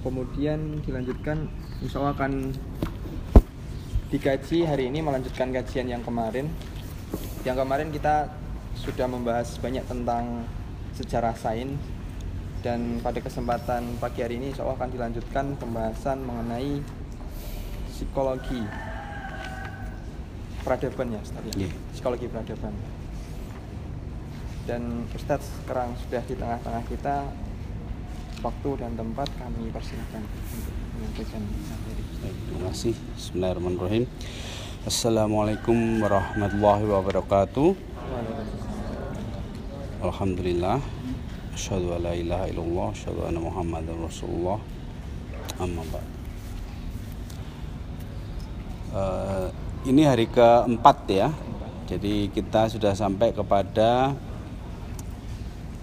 kemudian dilanjutkan insya Allah akan dikaji hari ini melanjutkan kajian yang kemarin yang kemarin kita sudah membahas banyak tentang sejarah sains dan pada kesempatan pagi hari ini insya Allah akan dilanjutkan pembahasan mengenai psikologi peradaban ya Ustaz ya? Yeah. psikologi peradaban dan Ustadz sekarang sudah di tengah-tengah kita waktu dan tempat kami persilahkan untuk menyampaikan materi Baik, terima kasih. Bismillahirrahmanirrahim. Assalamualaikum warahmatullahi wabarakatuh. Alhamdulillah. Asyhadu an la ilaha illallah, asyhadu anna Muhammadar Rasulullah. Amma ba'd. Eh, ini hari keempat ya. Jadi kita sudah sampai kepada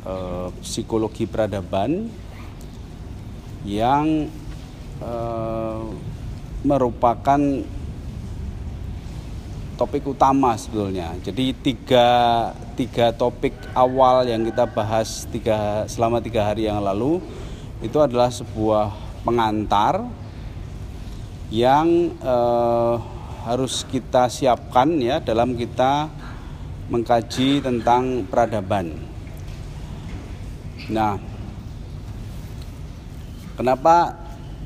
eh, psikologi peradaban yang eh, merupakan topik utama sebetulnya. Jadi tiga, tiga topik awal yang kita bahas tiga, selama tiga hari yang lalu itu adalah sebuah pengantar yang eh, harus kita siapkan ya dalam kita mengkaji tentang peradaban. Nah, kenapa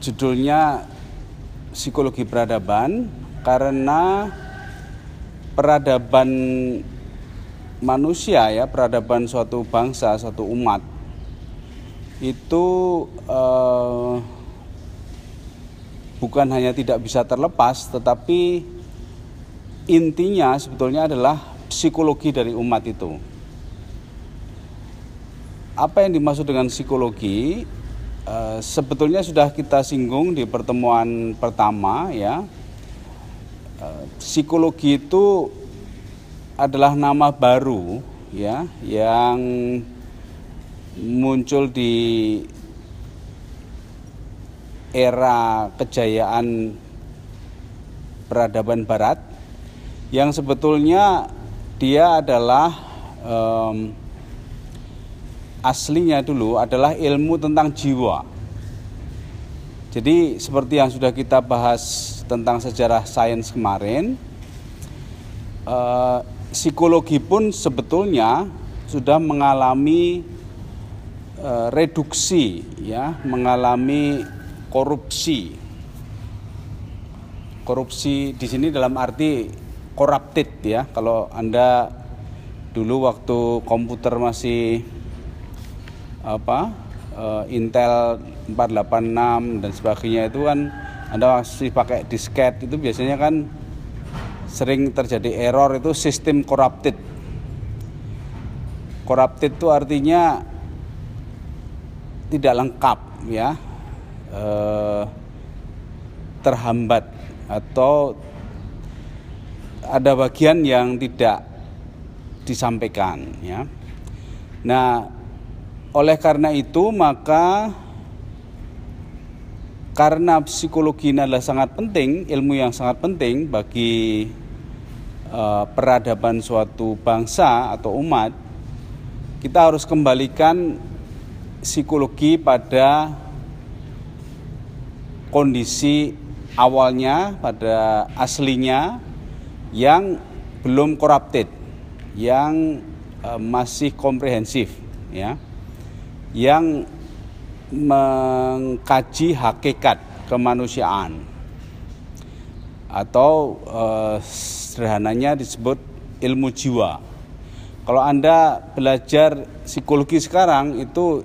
judulnya psikologi peradaban? Karena peradaban manusia ya, peradaban suatu bangsa, suatu umat itu eh, bukan hanya tidak bisa terlepas, tetapi intinya sebetulnya adalah psikologi dari umat itu. Apa yang dimaksud dengan psikologi? Eh, sebetulnya sudah kita singgung di pertemuan pertama ya. Eh, psikologi itu adalah nama baru ya yang muncul di era kejayaan peradaban barat yang sebetulnya dia adalah em, aslinya dulu adalah ilmu tentang jiwa. Jadi seperti yang sudah kita bahas tentang sejarah sains kemarin, eh, psikologi pun sebetulnya sudah mengalami eh, reduksi, ya, mengalami korupsi. Korupsi di sini dalam arti corrupted ya. Kalau anda dulu waktu komputer masih apa eh, Intel 486 dan sebagainya itu kan Anda masih pakai disket itu biasanya kan sering terjadi error itu sistem corrupted. Corrupted itu artinya tidak lengkap ya. Eh, terhambat atau ada bagian yang tidak disampaikan ya. Nah, oleh karena itu maka karena psikologi ini adalah sangat penting, ilmu yang sangat penting bagi eh, peradaban suatu bangsa atau umat, kita harus kembalikan psikologi pada kondisi awalnya, pada aslinya yang belum corrupted, yang eh, masih komprehensif, ya yang mengkaji hakikat kemanusiaan atau eh, sederhananya disebut ilmu jiwa. Kalau Anda belajar psikologi sekarang itu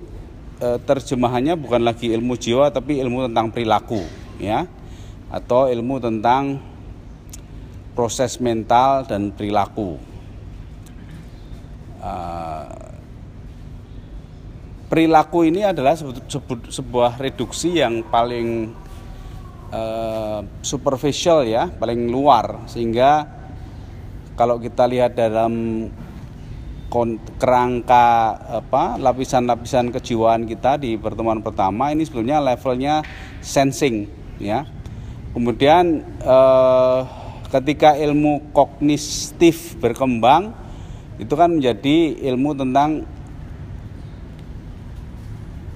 eh, terjemahannya bukan lagi ilmu jiwa tapi ilmu tentang perilaku ya atau ilmu tentang proses mental dan perilaku. Eh, perilaku ini adalah sebu- sebuah reduksi yang paling eh, superficial ya, paling luar sehingga kalau kita lihat dalam kerangka apa lapisan-lapisan kejiwaan kita di pertemuan pertama ini sebetulnya levelnya sensing ya. Kemudian eh, ketika ilmu kognitif berkembang itu kan menjadi ilmu tentang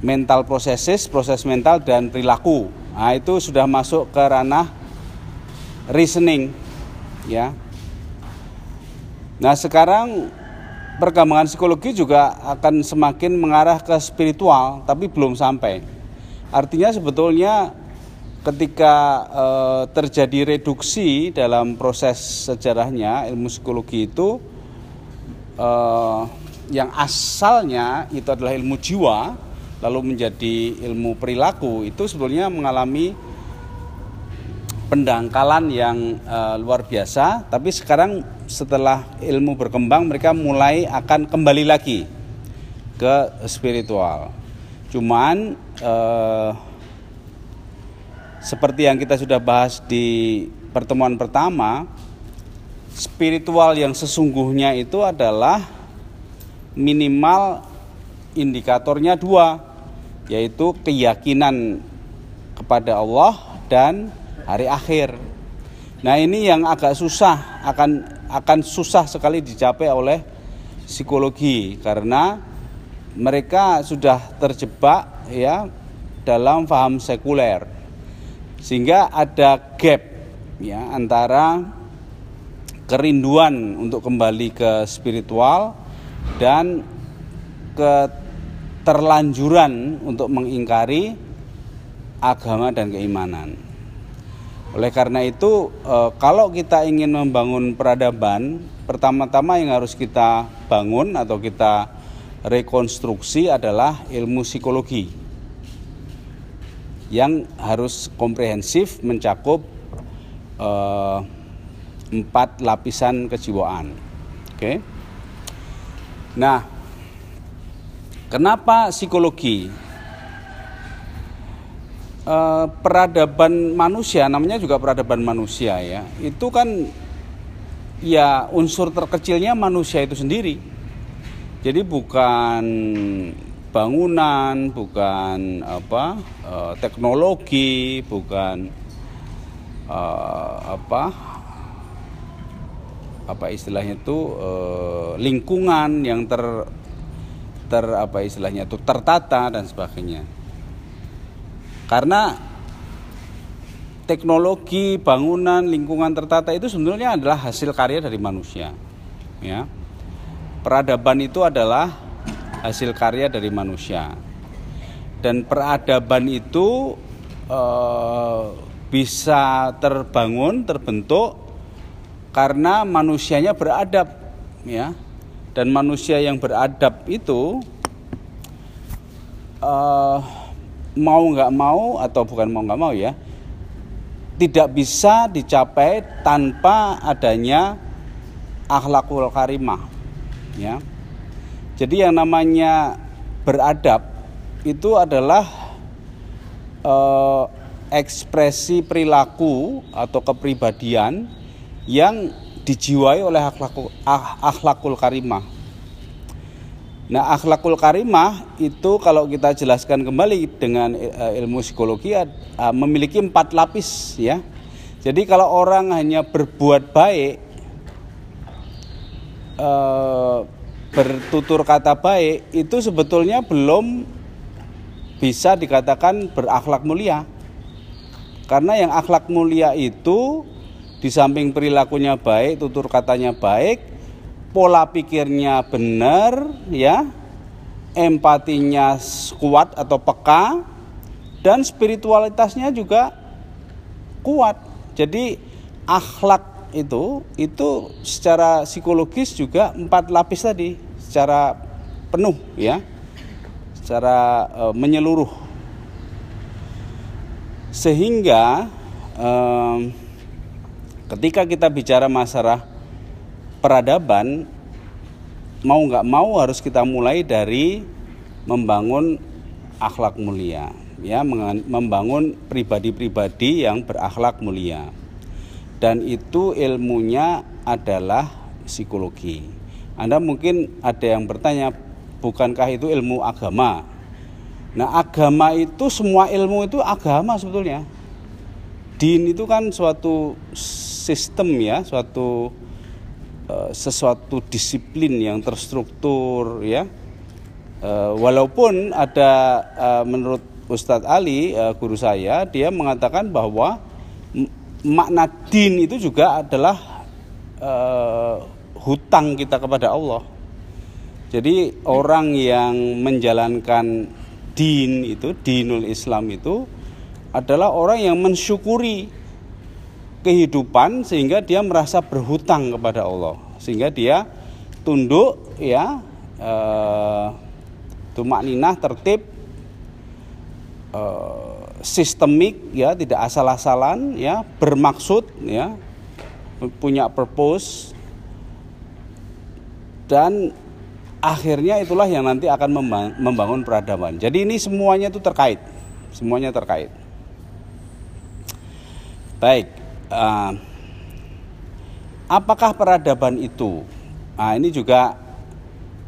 mental processes, proses mental dan perilaku. Nah, itu sudah masuk ke ranah reasoning ya. Nah, sekarang perkembangan psikologi juga akan semakin mengarah ke spiritual, tapi belum sampai. Artinya sebetulnya ketika e, terjadi reduksi dalam proses sejarahnya ilmu psikologi itu e, yang asalnya itu adalah ilmu jiwa lalu menjadi ilmu perilaku itu sebetulnya mengalami pendangkalan yang uh, luar biasa. Tapi sekarang setelah ilmu berkembang mereka mulai akan kembali lagi ke spiritual. Cuman uh, seperti yang kita sudah bahas di pertemuan pertama spiritual yang sesungguhnya itu adalah minimal indikatornya dua yaitu keyakinan kepada Allah dan hari akhir. Nah, ini yang agak susah akan akan susah sekali dicapai oleh psikologi karena mereka sudah terjebak ya dalam paham sekuler. Sehingga ada gap ya antara kerinduan untuk kembali ke spiritual dan ke terlanjuran untuk mengingkari agama dan keimanan. Oleh karena itu, eh, kalau kita ingin membangun peradaban, pertama-tama yang harus kita bangun atau kita rekonstruksi adalah ilmu psikologi yang harus komprehensif mencakup eh, empat lapisan kejiwaan. Oke, nah Kenapa psikologi? E, peradaban manusia, namanya juga peradaban manusia ya. Itu kan ya unsur terkecilnya manusia itu sendiri. Jadi bukan bangunan, bukan apa e, teknologi, bukan e, apa apa istilahnya itu e, lingkungan yang ter ter apa istilahnya itu tertata dan sebagainya. Karena teknologi, bangunan, lingkungan tertata itu sebenarnya adalah hasil karya dari manusia. Ya. Peradaban itu adalah hasil karya dari manusia. Dan peradaban itu e, bisa terbangun, terbentuk karena manusianya beradab, ya dan manusia yang beradab itu uh, mau nggak mau atau bukan mau nggak mau ya tidak bisa dicapai tanpa adanya akhlakul karimah ya. Jadi yang namanya beradab itu adalah uh, ekspresi perilaku atau kepribadian yang dijiwai oleh akhlakul, ah, akhlakul karimah. Nah, akhlakul karimah itu kalau kita jelaskan kembali dengan uh, ilmu psikologi uh, memiliki empat lapis ya. Jadi kalau orang hanya berbuat baik, uh, bertutur kata baik, itu sebetulnya belum bisa dikatakan berakhlak mulia. Karena yang akhlak mulia itu di samping perilakunya baik, tutur katanya baik, pola pikirnya benar, ya, empatinya kuat atau peka, dan spiritualitasnya juga kuat. Jadi akhlak itu itu secara psikologis juga empat lapis tadi secara penuh ya secara e, menyeluruh sehingga e, ketika kita bicara masalah peradaban mau nggak mau harus kita mulai dari membangun akhlak mulia ya membangun pribadi-pribadi yang berakhlak mulia. Dan itu ilmunya adalah psikologi. Anda mungkin ada yang bertanya bukankah itu ilmu agama? Nah agama itu semua ilmu itu agama sebetulnya. Din itu kan suatu sistem ya suatu uh, sesuatu disiplin yang terstruktur ya Uh, walaupun ada uh, menurut Ustadz Ali guru saya dia mengatakan bahwa makna din itu juga adalah hutang kita kepada Allah. Jadi orang yang menjalankan din itu dinul Islam itu adalah orang yang mensyukuri kehidupan sehingga dia merasa berhutang kepada Allah sehingga dia tunduk ya eh, tumak ninah tertib eh, sistemik ya tidak asal-asalan ya bermaksud ya punya purpose dan akhirnya itulah yang nanti akan membangun peradaban. Jadi ini semuanya itu terkait, semuanya terkait. Baik, uh, apakah peradaban itu? Nah, ini juga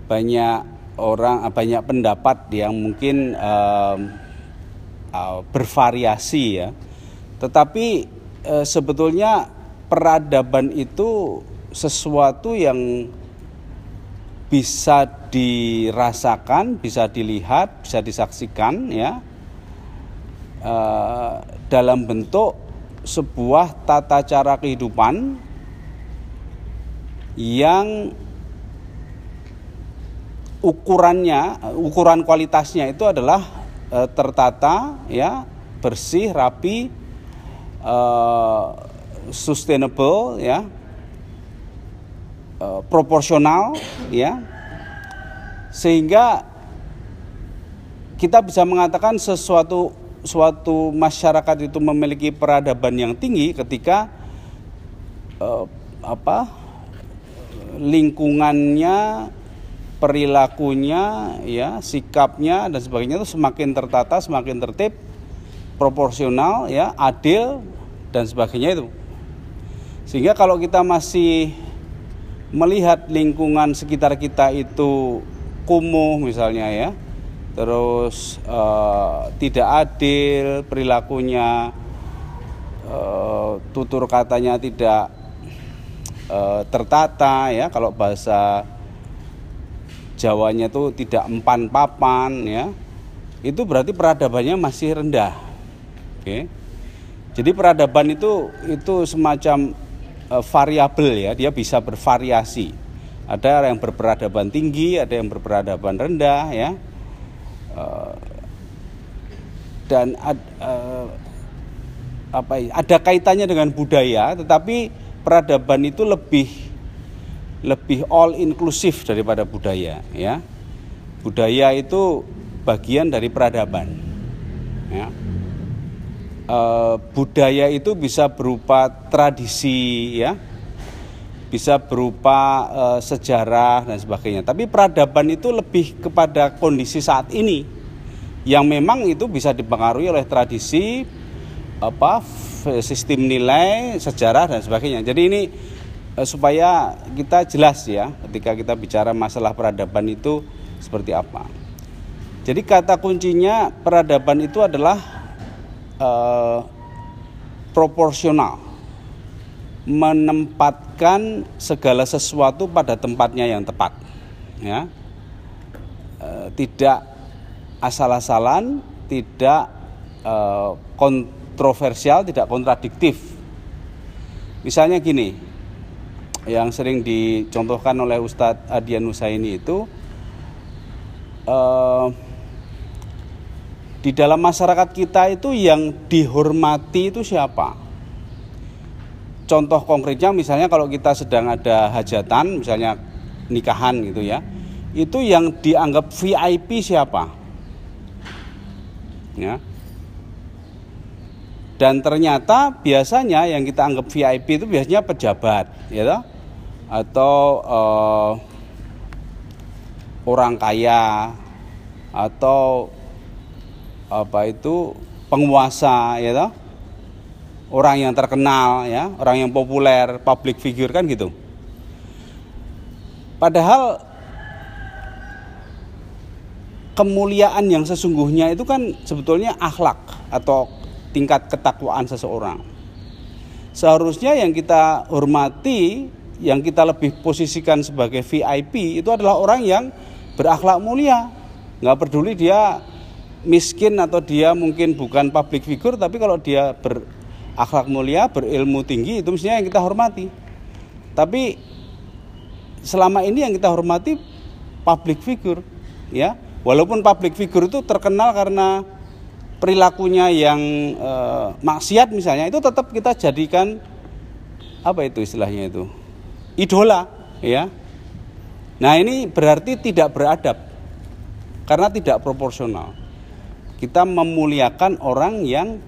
banyak orang, ah, banyak pendapat yang mungkin uh, uh, bervariasi ya. Tetapi uh, sebetulnya peradaban itu sesuatu yang bisa dirasakan, bisa dilihat, bisa disaksikan ya uh, dalam bentuk sebuah tata cara kehidupan yang ukurannya, ukuran kualitasnya itu adalah e, tertata, ya, bersih, rapi, e, sustainable, ya, e, proporsional, ya, sehingga kita bisa mengatakan sesuatu suatu masyarakat itu memiliki peradaban yang tinggi ketika eh, apa lingkungannya perilakunya ya sikapnya dan sebagainya itu semakin tertata semakin tertib proporsional ya adil dan sebagainya itu. Sehingga kalau kita masih melihat lingkungan sekitar kita itu kumuh misalnya ya terus uh, tidak adil perilakunya uh, tutur katanya tidak uh, tertata ya kalau bahasa Jawanya itu tidak empan papan ya. Itu berarti peradabannya masih rendah. Oke. Jadi peradaban itu itu semacam uh, variabel ya dia bisa bervariasi. Ada yang berperadaban tinggi ada yang berperadaban rendah ya Eh, dan ad, uh, apa ya, ada kaitannya dengan budaya tetapi peradaban itu lebih lebih all inklusif daripada budaya ya. Budaya itu bagian dari peradaban ya. E, budaya itu bisa berupa tradisi ya bisa berupa e, sejarah dan sebagainya. Tapi peradaban itu lebih kepada kondisi saat ini yang memang itu bisa dipengaruhi oleh tradisi apa sistem nilai, sejarah dan sebagainya. Jadi ini e, supaya kita jelas ya ketika kita bicara masalah peradaban itu seperti apa. Jadi kata kuncinya peradaban itu adalah e, proporsional menempatkan segala sesuatu pada tempatnya yang tepat ya. E, tidak asal-asalan tidak e, kontroversial tidak kontradiktif. Misalnya gini yang sering dicontohkan oleh Ustadz Adian Nusaini itu e, di dalam masyarakat kita itu yang dihormati itu siapa contoh konkretnya misalnya kalau kita sedang ada hajatan misalnya nikahan gitu ya itu yang dianggap VIP siapa ya dan ternyata biasanya yang kita anggap VIP itu biasanya pejabat ya toh? atau uh, orang kaya atau apa itu penguasa ya toh? Orang yang terkenal ya, orang yang populer, public figure kan gitu. Padahal kemuliaan yang sesungguhnya itu kan sebetulnya akhlak atau tingkat ketakwaan seseorang. Seharusnya yang kita hormati, yang kita lebih posisikan sebagai VIP itu adalah orang yang berakhlak mulia, nggak peduli dia miskin atau dia mungkin bukan public figure tapi kalau dia berakhlak mulia berilmu tinggi itu mestinya yang kita hormati. Tapi selama ini yang kita hormati public figure ya. Walaupun public figure itu terkenal karena perilakunya yang e, maksiat misalnya itu tetap kita jadikan apa itu istilahnya itu? Idola ya. Nah ini berarti tidak beradab karena tidak proporsional. Kita memuliakan orang yang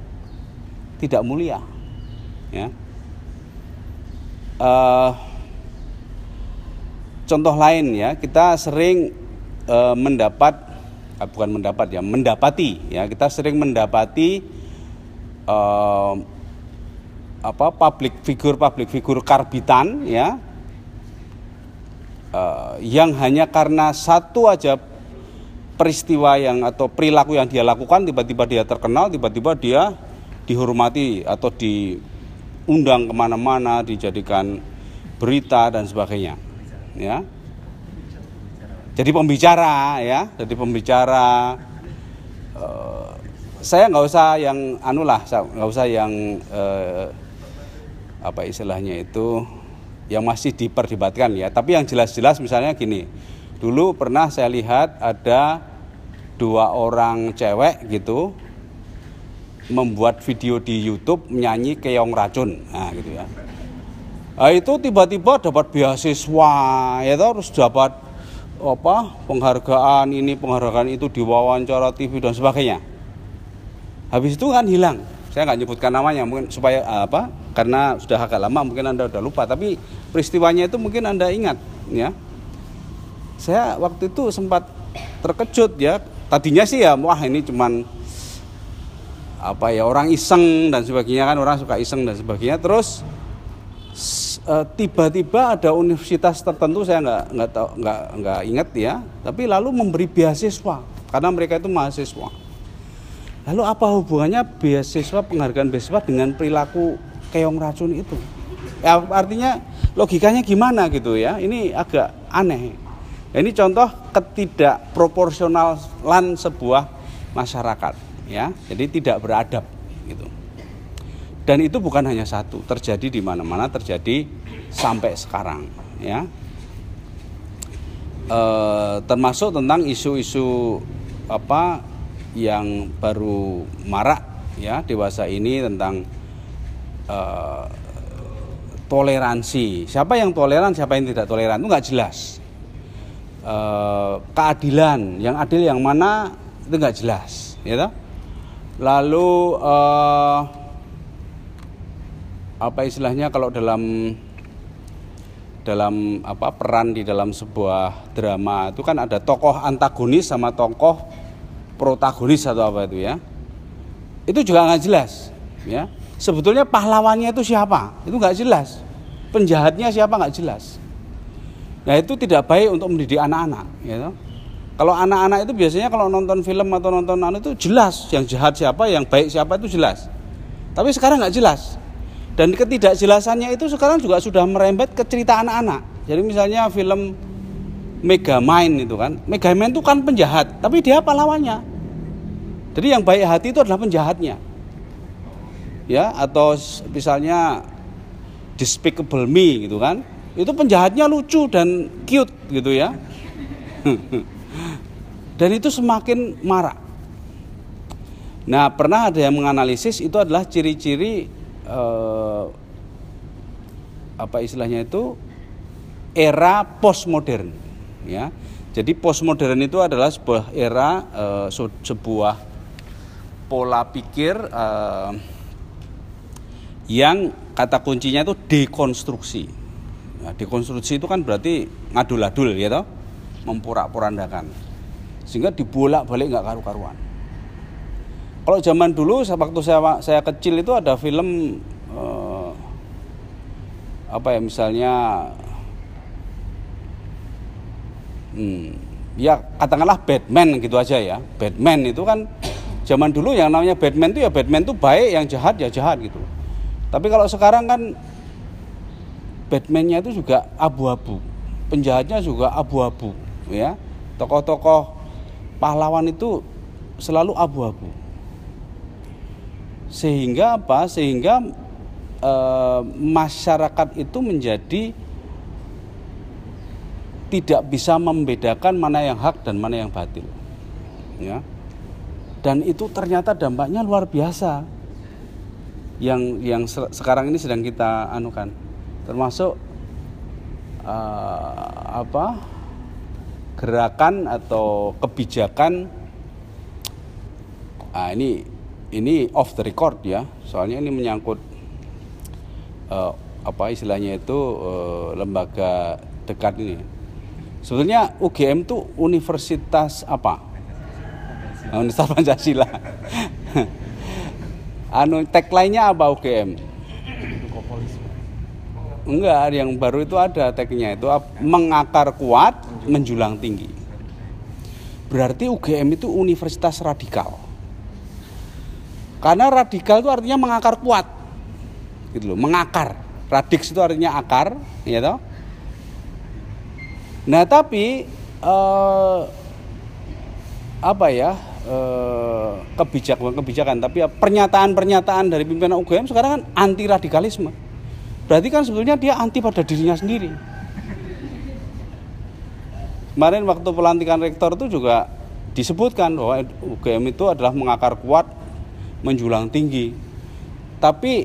tidak mulia ya. Uh, contoh lain ya kita sering uh, mendapat uh, bukan mendapat ya mendapati ya. Kita sering mendapati uh, apa public figure public figure karbitan ya. Uh, yang hanya karena satu aja peristiwa yang atau perilaku yang dia lakukan tiba-tiba dia terkenal tiba-tiba dia dihormati atau diundang ke mana-mana dijadikan berita dan sebagainya ya. Jadi pembicara ya. Jadi pembicara uh, saya nggak usah yang anu lah nggak usah yang uh, apa istilahnya itu yang masih diperdebatkan ya. Tapi yang jelas-jelas misalnya gini Dulu pernah saya lihat ada dua orang cewek gitu membuat video di YouTube menyanyi keong racun, nah gitu ya. Nah, itu tiba-tiba dapat beasiswa, ya terus dapat apa penghargaan ini penghargaan itu di wawancara TV dan sebagainya. Habis itu kan hilang. Saya nggak nyebutkan namanya mungkin supaya apa karena sudah agak lama mungkin anda sudah lupa tapi peristiwanya itu mungkin anda ingat ya saya waktu itu sempat terkejut ya tadinya sih ya wah ini cuman apa ya orang iseng dan sebagainya kan orang suka iseng dan sebagainya. Terus eh, tiba-tiba ada universitas tertentu saya nggak nggak tahu nggak nggak ingat ya tapi lalu memberi beasiswa karena mereka itu mahasiswa. Lalu apa hubungannya beasiswa penghargaan beasiswa dengan perilaku keong racun itu? Ya artinya logikanya gimana gitu ya ini agak aneh. Ini contoh ketidakproporsionalan sebuah masyarakat, ya. Jadi tidak beradab, gitu. Dan itu bukan hanya satu, terjadi di mana-mana, terjadi sampai sekarang, ya. E, termasuk tentang isu-isu apa yang baru marak ya dewasa ini tentang e, toleransi. Siapa yang toleran, siapa yang tidak toleran itu nggak jelas eh, keadilan yang adil yang mana itu nggak jelas ya toh? Lalu eh, apa istilahnya kalau dalam dalam apa peran di dalam sebuah drama itu kan ada tokoh antagonis sama tokoh protagonis atau apa itu ya. Itu juga nggak jelas ya. Sebetulnya pahlawannya itu siapa? Itu nggak jelas. Penjahatnya siapa? Nggak jelas. Nah itu tidak baik untuk mendidik anak-anak. Ya Kalau anak-anak itu biasanya kalau nonton film atau nonton anu itu jelas yang jahat siapa, yang baik siapa itu jelas. Tapi sekarang nggak jelas. Dan ketidakjelasannya itu sekarang juga sudah merembet ke cerita anak-anak. Jadi misalnya film Megamind itu kan, Megamind itu kan penjahat, tapi dia pahlawannya. Jadi yang baik hati itu adalah penjahatnya. Ya, atau misalnya Despicable Me gitu kan itu penjahatnya lucu dan cute gitu ya dan itu semakin marak. Nah pernah ada yang menganalisis itu adalah ciri-ciri eh, apa istilahnya itu era postmodern ya. Jadi postmodern itu adalah sebuah era eh, sebuah pola pikir eh, yang kata kuncinya itu dekonstruksi. Nah, dekonstruksi itu kan berarti ngadul-adul ya toh, memporak-porandakan. Sehingga dibolak-balik nggak karu-karuan. Kalau zaman dulu waktu saya saya kecil itu ada film eh, apa ya misalnya hmm, ya katakanlah Batman gitu aja ya. Batman itu kan zaman dulu yang namanya Batman itu ya Batman itu baik, yang jahat ya jahat gitu. Tapi kalau sekarang kan Batman-nya itu juga abu-abu, penjahatnya juga abu-abu, ya. Tokoh-tokoh pahlawan itu selalu abu-abu. Sehingga apa? Sehingga e, masyarakat itu menjadi tidak bisa membedakan mana yang hak dan mana yang batil. Ya. Dan itu ternyata dampaknya luar biasa. Yang yang sekarang ini sedang kita anukan termasuk uh, apa gerakan atau kebijakan ah ini ini off the record ya. Soalnya ini menyangkut uh, apa istilahnya itu uh, lembaga dekat ini. Sebetulnya UGM itu universitas apa? Universitas Pancasila. Anu tagline-nya apa UGM Enggak, yang baru itu ada tagnya itu mengakar kuat, menjulang tinggi. Berarti UGM itu universitas radikal. Karena radikal itu artinya mengakar kuat. Gitu loh, mengakar. Radix itu artinya akar, ya toh? Nah, tapi eh, apa ya? Eh, kebijakan-kebijakan, tapi ya pernyataan-pernyataan dari pimpinan UGM sekarang kan anti radikalisme Berarti kan sebetulnya dia anti pada dirinya sendiri. Kemarin waktu pelantikan rektor itu juga disebutkan bahwa UGM itu adalah mengakar kuat, menjulang tinggi. Tapi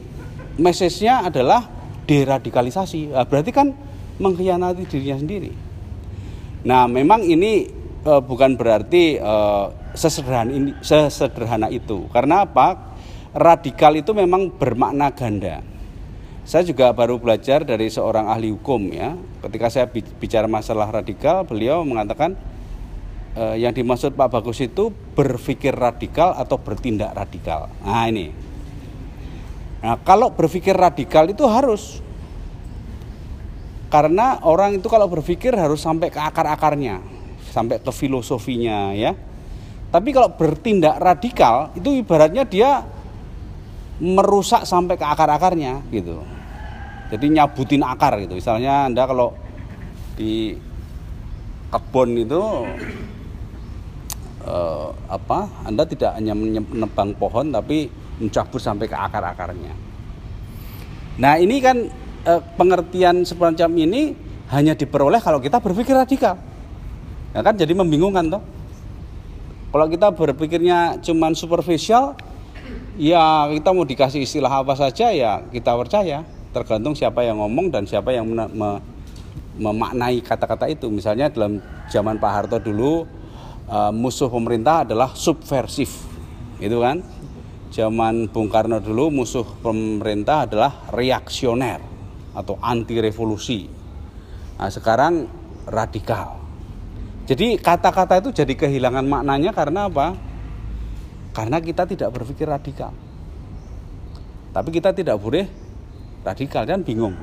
message-nya adalah deradikalisasi. Nah, berarti kan mengkhianati dirinya sendiri. Nah, memang ini e, bukan berarti e, sesederhana ini sesederhana itu. Karena apa? Radikal itu memang bermakna ganda. Saya juga baru belajar dari seorang ahli hukum ya. Ketika saya bicara masalah radikal, beliau mengatakan eh, yang dimaksud Pak Bagus itu berpikir radikal atau bertindak radikal. Nah ini. Nah kalau berpikir radikal itu harus karena orang itu kalau berpikir harus sampai ke akar-akarnya, sampai ke filosofinya ya. Tapi kalau bertindak radikal itu ibaratnya dia merusak sampai ke akar-akarnya gitu jadi nyabutin akar gitu. Misalnya anda kalau di kebun itu eh, apa anda tidak hanya menebang pohon tapi mencabut sampai ke akar-akarnya. Nah ini kan eh, pengertian semacam ini hanya diperoleh kalau kita berpikir radikal. Ya kan? Jadi membingungkan toh. Kalau kita berpikirnya cuman superficial ya kita mau dikasih istilah apa saja ya kita percaya tergantung siapa yang ngomong dan siapa yang me, me, memaknai kata-kata itu. Misalnya dalam zaman Pak Harto dulu uh, musuh pemerintah adalah subversif, itu kan. Zaman Bung Karno dulu musuh pemerintah adalah reaksioner atau anti revolusi. Nah, sekarang radikal. Jadi kata-kata itu jadi kehilangan maknanya karena apa? Karena kita tidak berpikir radikal. Tapi kita tidak boleh radikal dan bingung.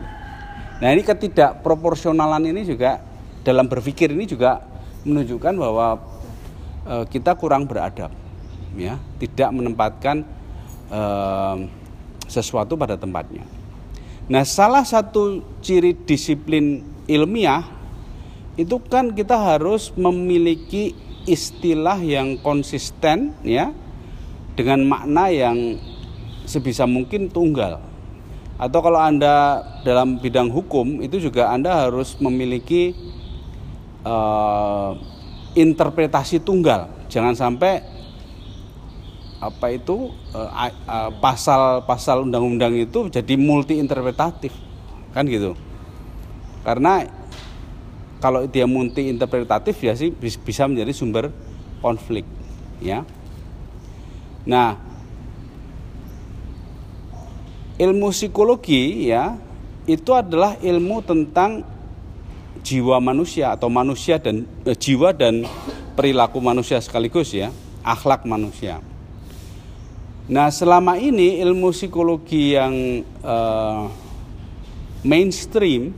Nah ini ketidakproporsionalan ini juga dalam berpikir ini juga menunjukkan bahwa e, kita kurang beradab, ya, tidak menempatkan e, sesuatu pada tempatnya. Nah salah satu ciri disiplin ilmiah itu kan kita harus memiliki istilah yang konsisten, ya, dengan makna yang sebisa mungkin tunggal atau kalau Anda dalam bidang hukum itu juga Anda harus memiliki uh, interpretasi tunggal. Jangan sampai apa itu pasal-pasal uh, uh, undang-undang itu jadi multi interpretatif. Kan gitu. Karena kalau dia multi interpretatif ya sih bisa menjadi sumber konflik, ya. Nah, ilmu psikologi ya itu adalah ilmu tentang jiwa manusia atau manusia dan eh, jiwa dan perilaku manusia sekaligus ya, akhlak manusia. Nah, selama ini ilmu psikologi yang eh, mainstream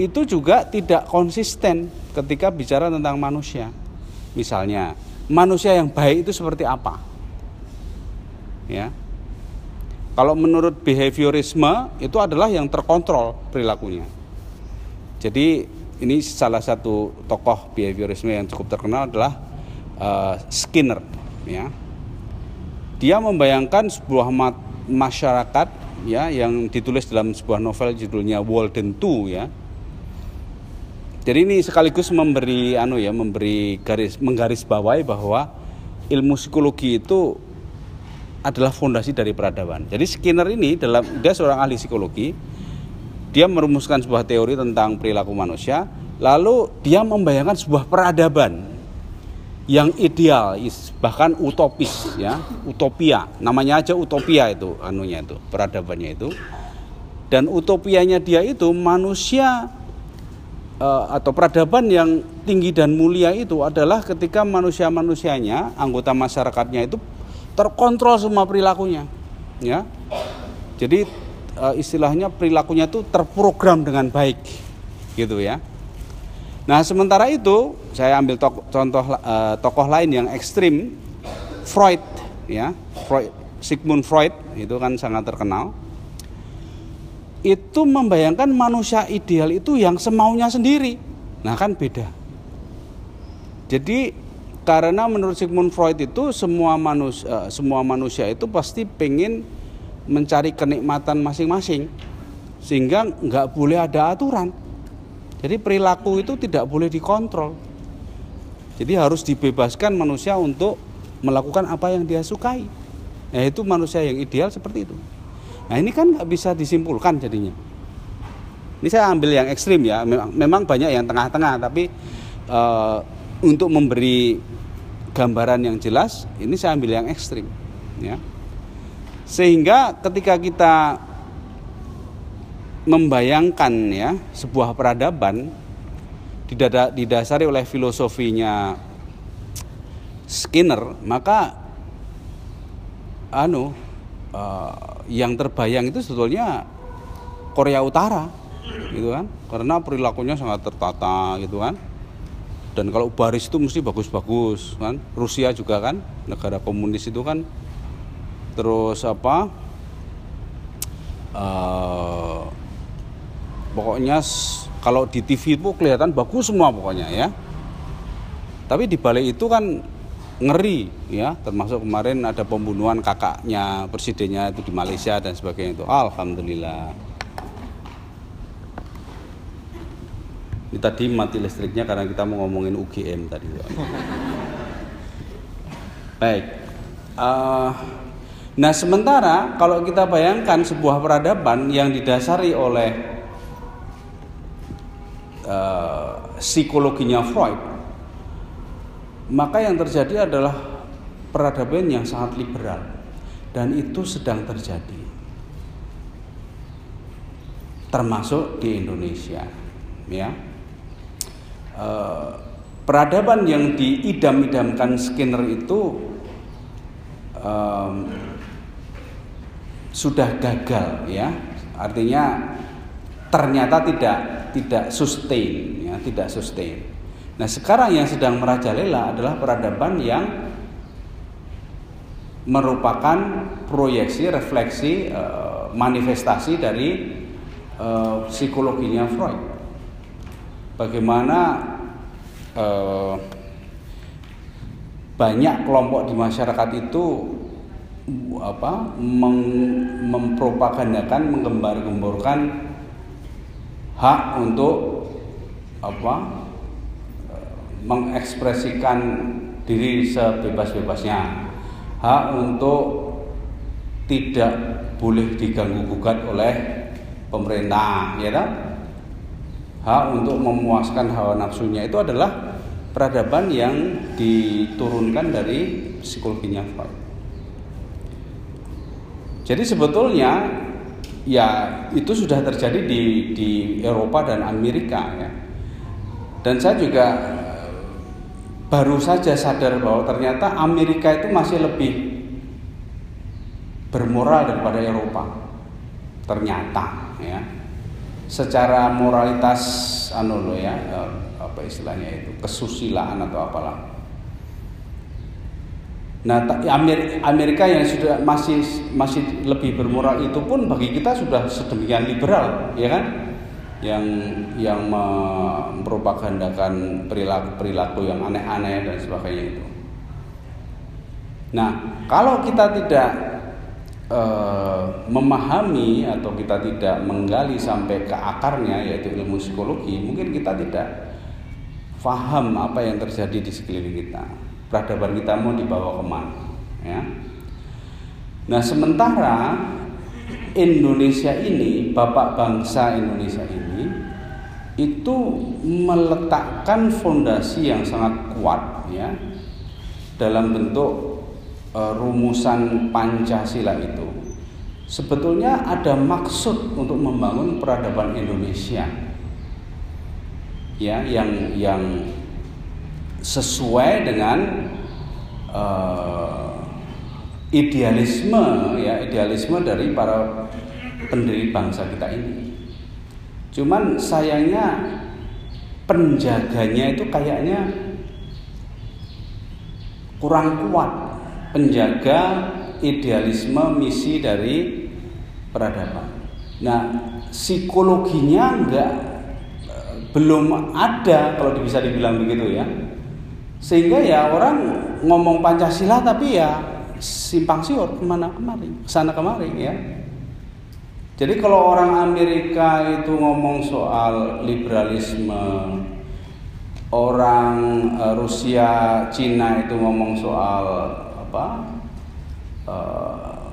itu juga tidak konsisten ketika bicara tentang manusia. Misalnya, manusia yang baik itu seperti apa? Ya, kalau menurut behaviorisme itu adalah yang terkontrol perilakunya. Jadi ini salah satu tokoh behaviorisme yang cukup terkenal adalah uh, Skinner ya dia membayangkan sebuah masyarakat ya yang ditulis dalam sebuah novel judulnya Walden 2 ya jadi ini sekaligus memberi anu ya memberi garis menggaris bawahi bahwa ilmu psikologi itu adalah fondasi dari peradaban. Jadi Skinner ini dalam dia seorang ahli psikologi, dia merumuskan sebuah teori tentang perilaku manusia, lalu dia membayangkan sebuah peradaban yang ideal, bahkan utopis ya, utopia. Namanya aja utopia itu anunya itu, peradabannya itu. Dan utopianya dia itu manusia uh, atau peradaban yang tinggi dan mulia itu adalah ketika manusia-manusianya, anggota masyarakatnya itu terkontrol semua perilakunya ya. Jadi uh, istilahnya perilakunya itu terprogram dengan baik gitu ya. Nah sementara itu saya ambil tokoh, contoh uh, tokoh lain yang ekstrim Freud ya. Freud Sigmund Freud itu kan sangat terkenal. Itu membayangkan manusia ideal itu yang semaunya sendiri. Nah kan beda. Jadi karena menurut Sigmund Freud itu semua manusia, eh, semua manusia itu pasti pengen mencari kenikmatan masing-masing, sehingga nggak boleh ada aturan. Jadi perilaku itu tidak boleh dikontrol. Jadi harus dibebaskan manusia untuk melakukan apa yang dia sukai. Nah itu manusia yang ideal seperti itu. Nah ini kan nggak bisa disimpulkan jadinya. Ini saya ambil yang ekstrim ya. Memang, memang banyak yang tengah-tengah, tapi uh, untuk memberi gambaran yang jelas, ini saya ambil yang ekstrim, ya. Sehingga ketika kita membayangkan ya sebuah peradaban didasari oleh filosofinya Skinner, maka anu uh, yang terbayang itu sebetulnya Korea Utara, gitu kan? Karena perilakunya sangat tertata, gitu kan? Dan kalau baris itu mesti bagus-bagus kan? Rusia juga kan negara komunis itu kan. Terus apa? Uh, pokoknya kalau di TV itu kelihatan bagus semua pokoknya ya. Tapi di balik itu kan ngeri ya. Termasuk kemarin ada pembunuhan kakaknya presidennya itu di Malaysia dan sebagainya itu. Alhamdulillah Ini tadi mati listriknya karena kita mau ngomongin UGM tadi. Baik. Uh, nah sementara kalau kita bayangkan sebuah peradaban yang didasari oleh uh, psikologinya Freud, maka yang terjadi adalah peradaban yang sangat liberal dan itu sedang terjadi termasuk di Indonesia ya Eh, peradaban yang diidam-idamkan Skinner itu um, sudah gagal ya. Artinya ternyata tidak tidak sustain ya tidak sustain. Nah sekarang yang sedang merajalela adalah peradaban yang merupakan proyeksi refleksi uh, manifestasi dari uh, psikologinya Freud bagaimana eh, banyak kelompok di masyarakat itu apa meng, mempropagandakan menggembar-gemborkan hak untuk apa mengekspresikan diri sebebas-bebasnya. Hak untuk tidak boleh diganggu gugat oleh pemerintah ya kan hak untuk memuaskan hawa nafsunya itu adalah peradaban yang diturunkan dari psikologinya Freud. Jadi sebetulnya ya itu sudah terjadi di di Eropa dan Amerika ya. Dan saya juga baru saja sadar bahwa ternyata Amerika itu masih lebih bermoral daripada Eropa. Ternyata ya secara moralitas anu lo ya eh, apa istilahnya itu kesusilaan atau apalah Nah, Amerika yang sudah masih masih lebih bermoral itu pun bagi kita sudah sedemikian liberal, ya kan? Yang yang mempropagandakan perilaku perilaku yang aneh-aneh dan sebagainya itu. Nah, kalau kita tidak eh, memahami atau kita tidak menggali sampai ke akarnya yaitu ilmu psikologi, mungkin kita tidak paham apa yang terjadi di sekeliling kita. Peradaban kita mau dibawa ke mana? Ya. Nah, sementara Indonesia ini, bapak bangsa Indonesia ini, itu meletakkan fondasi yang sangat kuat, ya, dalam bentuk rumusan Pancasila itu. Sebetulnya ada maksud untuk membangun peradaban Indonesia, ya, yang yang sesuai dengan uh, idealisme ya idealisme dari para pendiri bangsa kita ini. Cuman sayangnya penjaganya itu kayaknya kurang kuat penjaga idealisme misi dari peradaban. Nah, psikologinya enggak belum ada kalau bisa dibilang begitu ya sehingga ya orang ngomong Pancasila tapi ya simpang siur ke mana kemari sana kemari ya jadi kalau orang Amerika itu ngomong soal liberalisme orang uh, Rusia Cina itu ngomong soal apa uh,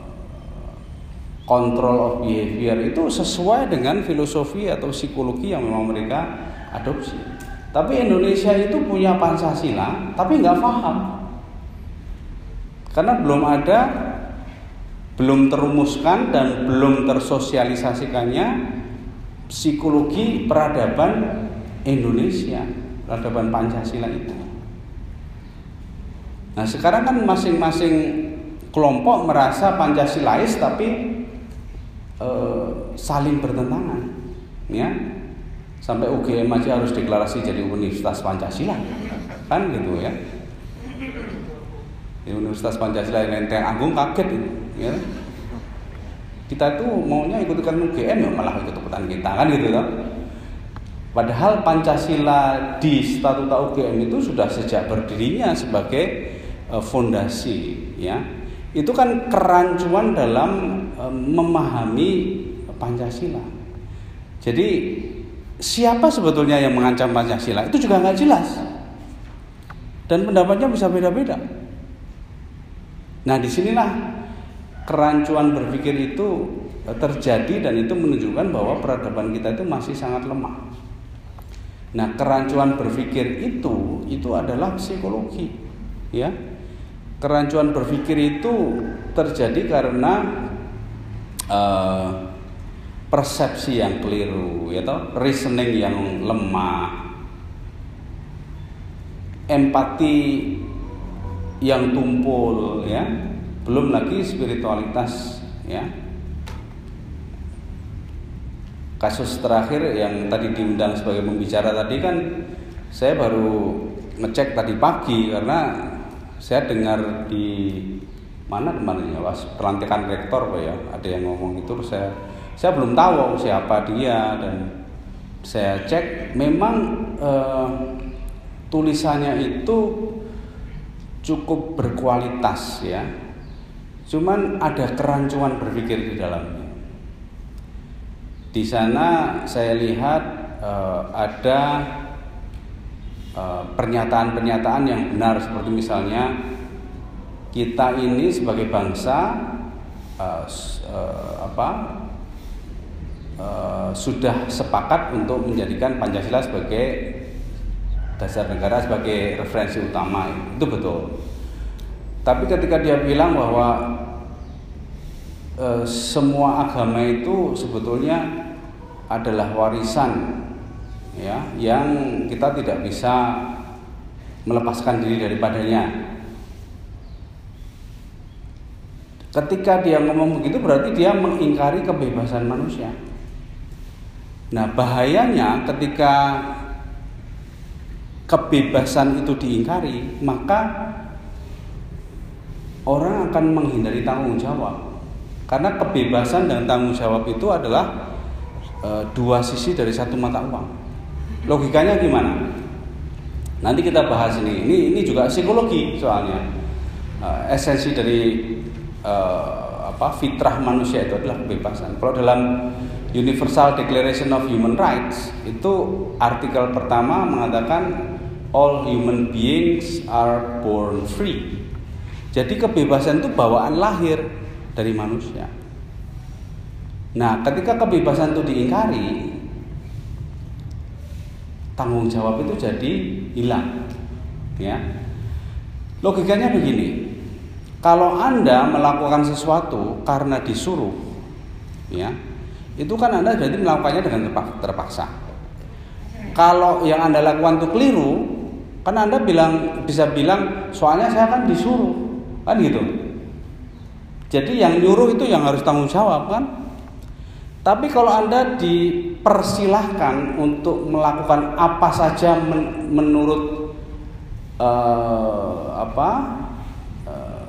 control of behavior itu sesuai dengan filosofi atau psikologi yang memang mereka adopsi tapi Indonesia itu punya Pancasila, tapi nggak paham. Karena belum ada, belum terumuskan dan belum tersosialisasikannya psikologi peradaban Indonesia, peradaban Pancasila itu. Nah sekarang kan masing-masing kelompok merasa Pancasilais tapi e, saling bertentangan, ya. Sampai UGM aja harus deklarasi jadi Universitas Pancasila kan gitu ya. Universitas Pancasila yang Lenteng Agung kaget itu ya. Kita tuh maunya ikutkan UGM ya malah ikut-ikutan kita kan gitu kan Padahal Pancasila di statuta UGM itu sudah sejak berdirinya sebagai fondasi ya. Itu kan kerancuan dalam e, memahami Pancasila. Jadi siapa sebetulnya yang mengancam Pancasila itu juga nggak jelas dan pendapatnya bisa beda-beda. Nah di sinilah kerancuan berpikir itu terjadi dan itu menunjukkan bahwa peradaban kita itu masih sangat lemah. Nah kerancuan berpikir itu itu adalah psikologi, ya. Kerancuan berpikir itu terjadi karena uh, persepsi yang keliru, ya toh, reasoning yang lemah, empati yang tumpul, ya, belum lagi spiritualitas, ya. Kasus terakhir yang tadi diundang sebagai pembicara tadi kan, saya baru ngecek tadi pagi karena saya dengar di mana kemarin ya, was pelantikan rektor pak ya, ada yang ngomong itu saya saya belum tahu siapa dia dan saya cek memang eh, tulisannya itu cukup berkualitas ya. Cuman ada kerancuan berpikir di dalamnya. Di sana saya lihat eh, ada pernyataan-pernyataan yang benar seperti misalnya kita ini sebagai bangsa uh, uh, apa Eh, sudah sepakat untuk menjadikan Pancasila sebagai dasar negara sebagai referensi utama itu betul. Tapi ketika dia bilang bahwa semua agama itu sebetulnya adalah warisan ya yang kita tidak bisa melepaskan diri daripadanya. Ketika dia ngomong begitu berarti dia mengingkari kebebasan manusia. Nah, bahayanya ketika kebebasan itu diingkari, maka orang akan menghindari tanggung jawab. Karena kebebasan dan tanggung jawab itu adalah e, dua sisi dari satu mata uang. Logikanya gimana? Nanti kita bahas ini. Ini ini juga psikologi soalnya. uh, esensi dari uh, apa fitrah manusia itu adalah kebebasan. Kalau dalam Universal Declaration of Human Rights itu artikel pertama mengatakan all human beings are born free. Jadi kebebasan itu bawaan lahir dari manusia. Nah, ketika kebebasan itu diingkari, tanggung jawab itu jadi hilang. Ya. Logikanya begini. Kalau Anda melakukan sesuatu karena disuruh, ya, itu kan Anda jadi melakukannya dengan terpaksa. Kalau yang Anda lakukan itu keliru, kan Anda bilang bisa bilang soalnya saya kan disuruh, kan gitu. Jadi yang nyuruh itu yang harus tanggung jawab kan. Tapi kalau Anda dipersilahkan untuk melakukan apa saja men menurut uh, apa uh,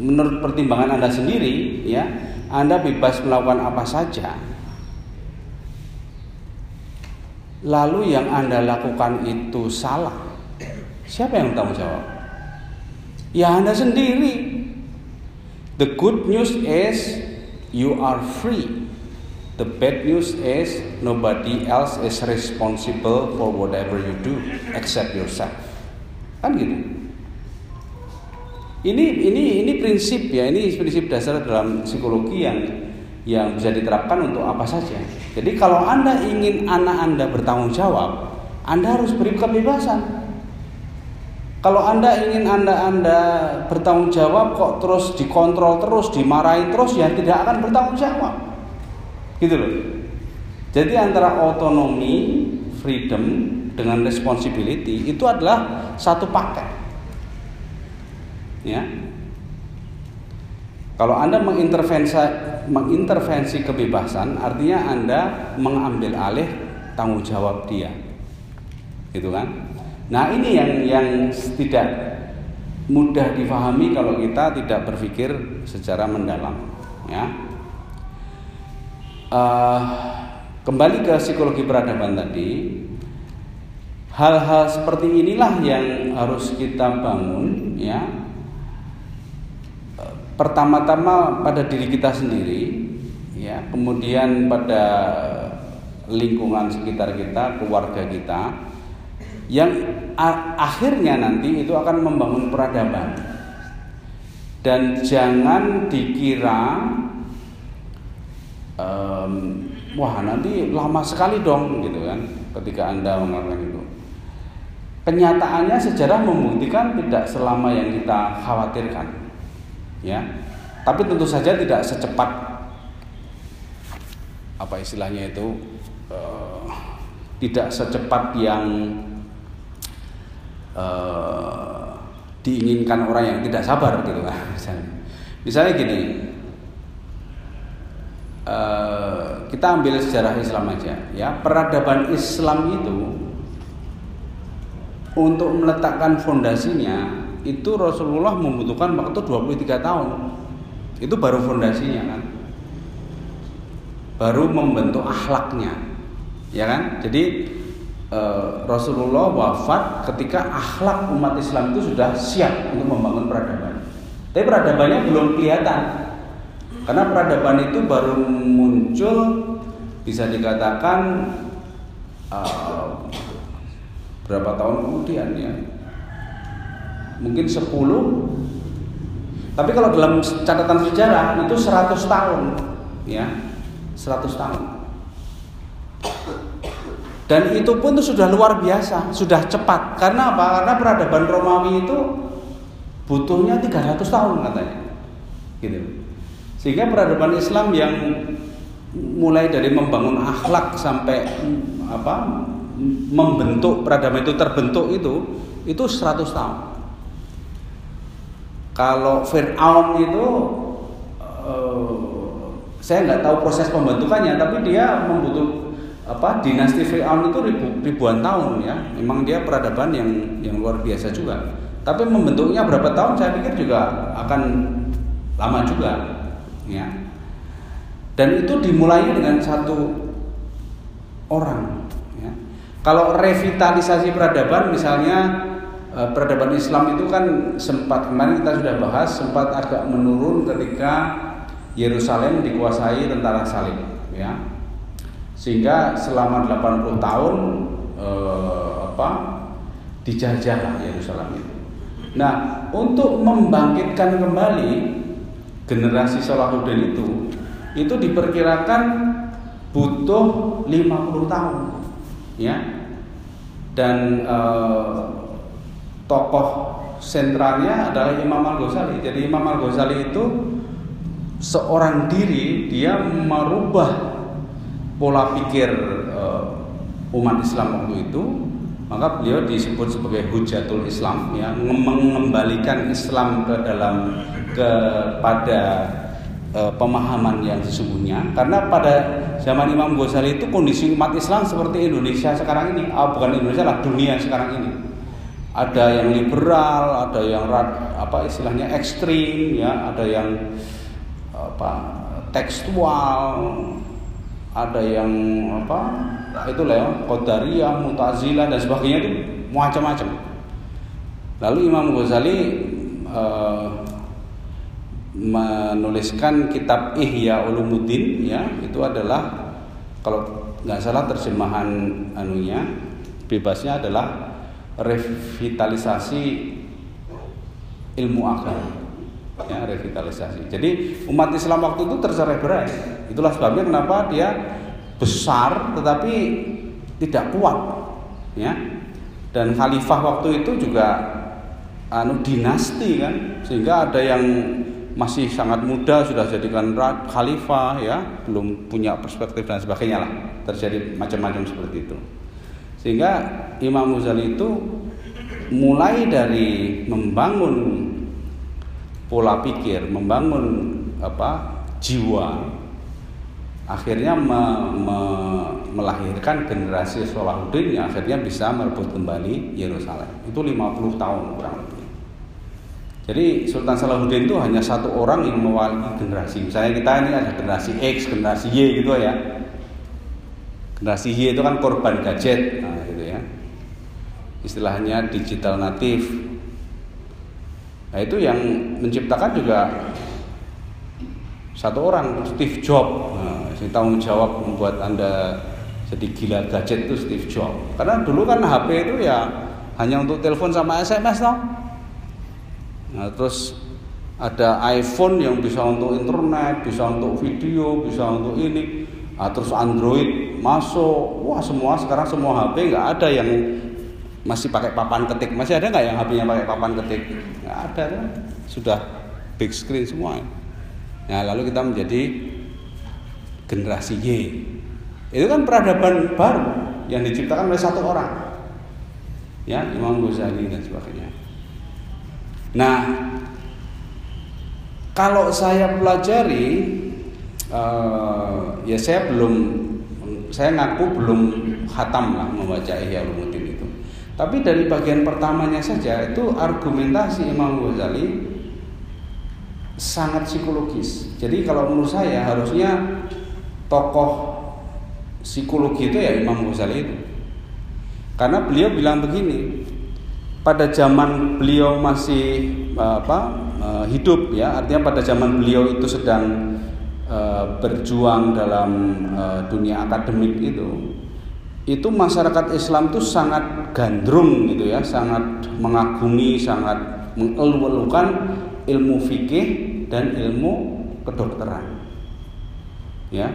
menurut pertimbangan Anda sendiri ya anda bebas melakukan apa saja. Lalu yang Anda lakukan itu salah. Siapa yang tanggung jawab? Ya Anda sendiri. The good news is you are free. The bad news is nobody else is responsible for whatever you do except yourself. Kan gitu. Ini ini ini prinsip ya, ini prinsip dasar dalam psikologi yang yang bisa diterapkan untuk apa saja. Jadi kalau Anda ingin anak Anda bertanggung jawab, Anda harus beri kebebasan. Kalau Anda ingin Anda Anda bertanggung jawab kok terus dikontrol terus, dimarahin terus ya tidak akan bertanggung jawab. Gitu loh. Jadi antara otonomi, freedom dengan responsibility itu adalah satu paket ya kalau Anda mengintervensi, mengintervensi kebebasan, artinya Anda mengambil alih tanggung jawab dia. Gitu kan? Nah, ini yang yang tidak mudah difahami kalau kita tidak berpikir secara mendalam, ya. Uh, kembali ke psikologi peradaban tadi, hal-hal seperti inilah yang harus kita bangun, ya, pertama-tama pada diri kita sendiri ya. Kemudian pada lingkungan sekitar kita keluarga kita yang akhirnya nanti itu akan membangun peradaban. Dan jangan dikira um, wah nanti lama sekali dong gitu kan ketika anda mengatakan itu. Kenyataannya sejarah membuktikan tidak selama yang kita khawatirkan ya. Tapi tentu saja tidak secepat apa istilahnya itu uh, tidak secepat yang uh, diinginkan orang yang tidak sabar gitu kan. Misalnya misalnya gini uh, kita ambil sejarah Islam aja ya peradaban Islam itu untuk meletakkan fondasinya itu Rasulullah membutuhkan waktu 23 tahun. Itu baru fondasinya kan. Baru membentuk akhlaknya. Ya kan? Jadi e, Rasulullah wafat ketika akhlak umat Islam itu sudah siap untuk membangun peradaban. Tapi peradabannya belum kelihatan. Karena peradaban itu baru muncul bisa dikatakan uh, berapa tahun kemudian ya. Mungkin 10 tapi kalau dalam catatan sejarah itu 100 tahun ya. 100 tahun. Dan itu pun itu sudah luar biasa sudah cepat. Karena apa? Karena peradaban Romawi itu butuhnya 300 tahun katanya. Gitu sehingga peradaban Islam yang mulai dari membangun akhlak sampai apa membentuk peradaban itu terbentuk itu itu 100 tahun kalau Fir'aun itu uh, saya nggak tahu proses pembentukannya, tapi dia membutuh apa dinasti Fir'aun itu ribu, ribuan tahun ya. Memang dia peradaban yang yang luar biasa juga. Tapi membentuknya berapa tahun saya pikir juga akan lama juga ya. Dan itu dimulai dengan satu orang ya. Kalau revitalisasi peradaban misalnya eh, peradaban Islam itu kan sempat kemarin kita sudah bahas sempat agak menurun ketika Yerusalem dikuasai tentara salib ya sehingga selama 80 tahun eh, apa dijajah Yerusalem itu. Nah, untuk membangkitkan kembali generasi Salahuddin itu itu diperkirakan butuh 50 tahun ya. Dan eh, tokoh sentralnya adalah Imam Al Ghazali jadi Imam Al Ghazali itu seorang diri dia merubah pola pikir eh, umat Islam waktu itu. Maka beliau disebut sebagai hujatul Islam ya mengembalikan Islam ke dalam kepada e, pemahaman yang sesungguhnya karena pada zaman Imam Ghazali itu kondisi umat Islam seperti Indonesia sekarang ini oh, bukan Indonesia lah dunia sekarang ini ada yang liberal ada yang apa istilahnya ekstrim ya ada yang apa tekstual ada yang apa itu lah ya Qadariyah, Mu'tazilah dan sebagainya itu macam-macam. Lalu Imam Ghazali uh, menuliskan kitab Ihya Ulumuddin ya itu adalah kalau nggak salah terjemahan anunya bebasnya adalah revitalisasi ilmu akal ya revitalisasi. Jadi umat Islam waktu itu tercerai berai itulah sebabnya kenapa dia besar tetapi tidak kuat ya. Dan khalifah waktu itu juga anu dinasti kan. Sehingga ada yang masih sangat muda sudah jadikan khalifah ya belum punya perspektif dan sebagainya lah terjadi macam-macam seperti itu sehingga Imam Ghazali itu mulai dari membangun pola pikir membangun apa jiwa akhirnya me, me, melahirkan generasi Salahuddin yang akhirnya bisa merebut kembali Yerusalem. Itu 50 tahun kurang. Jadi Sultan Salahuddin itu hanya satu orang yang mewakili generasi. Misalnya kita ini ada generasi X, generasi Y gitu ya. Generasi Y itu kan korban gadget, nah, gitu ya. Istilahnya digital native. Nah itu yang menciptakan juga satu orang Steve Jobs nah, yang tanggung jawab membuat anda jadi gila gadget itu Steve Jobs karena dulu kan HP itu ya hanya untuk telepon sama SMS toh nah, terus ada iPhone yang bisa untuk internet bisa untuk video bisa untuk ini nah, terus Android masuk wah semua sekarang semua HP nggak ada yang masih pakai papan ketik masih ada nggak yang HP-nya pakai papan ketik nggak ada kan sudah big screen semua Nah, lalu kita menjadi generasi Y. Itu kan peradaban baru yang diciptakan oleh satu orang. Ya, Imam Ghazali dan sebagainya. Nah, kalau saya pelajari uh, ya saya belum saya ngaku belum khatam lah membaca Ihya Ulumuddin itu. Tapi dari bagian pertamanya saja itu argumentasi Imam Ghazali sangat psikologis. Jadi kalau menurut saya harusnya tokoh psikologi itu ya Imam Ghazali itu. Karena beliau bilang begini, pada zaman beliau masih apa eh, hidup ya, artinya pada zaman beliau itu sedang uh, berjuang dalam dunia akademik itu, itu masyarakat Islam itu sangat gandrung gitu ya, sangat mengagumi, sangat mengeluh-elukan ilmu fikih dan ilmu kedokteran. Ya.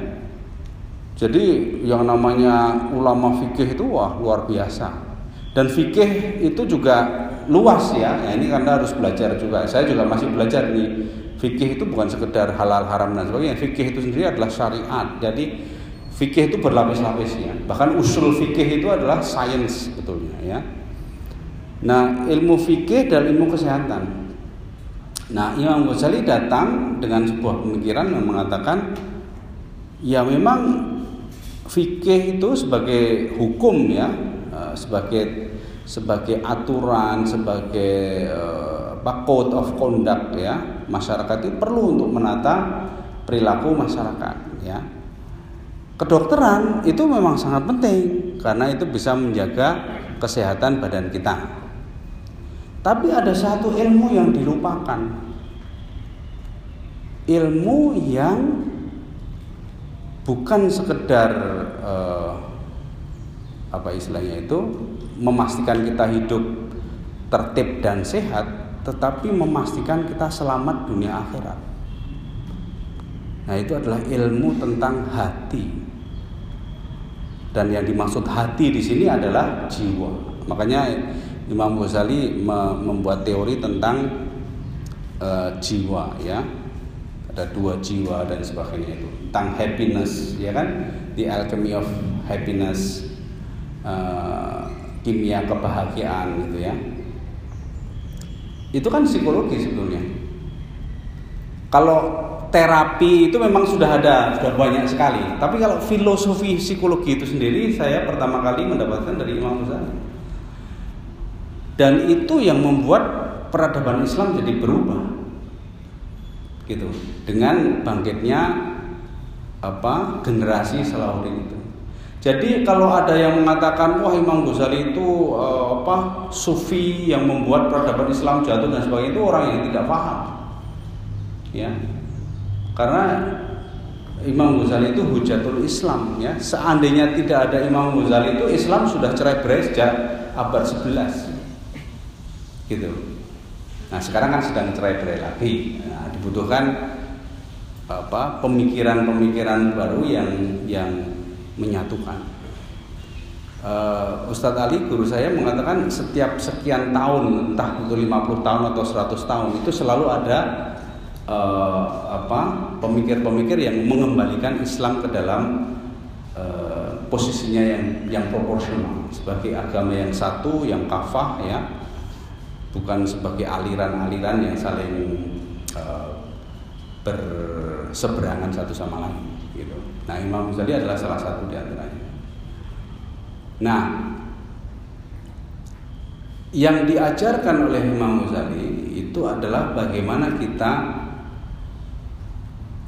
Jadi yang namanya ulama fikih itu wah luar biasa. Dan fikih itu juga luas ya. ya ini karena harus belajar juga. Saya juga masih belajar nih. Fikih itu bukan sekedar halal haram dan sebagainya. Fikih itu sendiri adalah syariat. Jadi fikih itu berlapis-lapis ya. Bahkan usul fikih itu adalah sains betulnya ya. Nah, ilmu fikih dan ilmu kesehatan Nah, Imam Ghazali datang dengan sebuah pemikiran yang mengatakan ya memang fikih itu sebagai hukum ya, sebagai sebagai aturan, sebagai uh, code of conduct ya, masyarakat itu perlu untuk menata perilaku masyarakat ya. Kedokteran itu memang sangat penting karena itu bisa menjaga kesehatan badan kita. Tapi ada satu ilmu yang dilupakan. Ilmu yang bukan sekedar uh, apa istilahnya itu memastikan kita hidup tertib dan sehat, tetapi memastikan kita selamat dunia akhirat. Nah, itu adalah ilmu tentang hati. Dan yang dimaksud hati di sini adalah jiwa. Makanya Imam Ghazali membuat teori tentang uh, jiwa ya ada dua jiwa dan sebagainya itu tentang happiness ya kan the alchemy of happiness uh, kimia kebahagiaan gitu ya. Itu kan psikologi sebetulnya. Kalau terapi itu memang sudah ada sudah banyak sekali. Tapi kalau filosofi psikologi itu sendiri saya pertama kali mendapatkan dari Imam Ghazali. Dan itu yang membuat peradaban Islam jadi berubah. Gitu. Dengan bangkitnya apa generasi Salahuddin itu jadi kalau ada yang mengatakan wah Imam Ghazali itu uh, apa sufi yang membuat peradaban Islam jatuh dan sebagainya itu orang yang tidak paham. Ya. Karena Imam Ghazali itu hujatul Islam ya. Seandainya tidak ada Imam Ghazali itu Islam sudah cerai berai sejak abad 11 gitu. Nah sekarang kan sedang cerai-berai lagi. Nah, dibutuhkan apa pemikiran-pemikiran baru yang yang menyatukan. Uh, Ustadz Ali guru saya mengatakan setiap sekian tahun entah itu 50 tahun atau 100 tahun itu selalu ada uh, apa pemikir-pemikir yang mengembalikan Islam ke dalam uh, posisinya yang yang proporsional. Sebagai agama yang satu yang kafah ya. Bukan sebagai aliran-aliran yang saling uh, berseberangan satu sama lain. Nah, Imam Ghazali adalah salah satu di antaranya. Nah, yang diajarkan oleh Imam Ghazali itu adalah bagaimana kita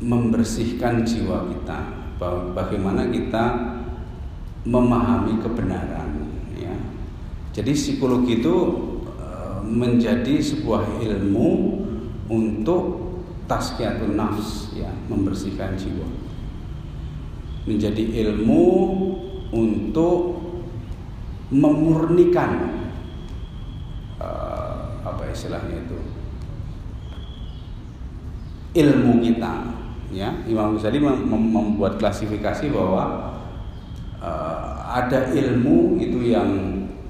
membersihkan jiwa kita, bagaimana kita memahami kebenaran ya. Jadi psikologi itu menjadi sebuah ilmu untuk tazkiyatun nafs ya membersihkan jiwa menjadi ilmu untuk memurnikan uh, apa istilahnya itu ilmu kita ya Imam Ghazali mem membuat klasifikasi bahwa uh, ada ilmu itu yang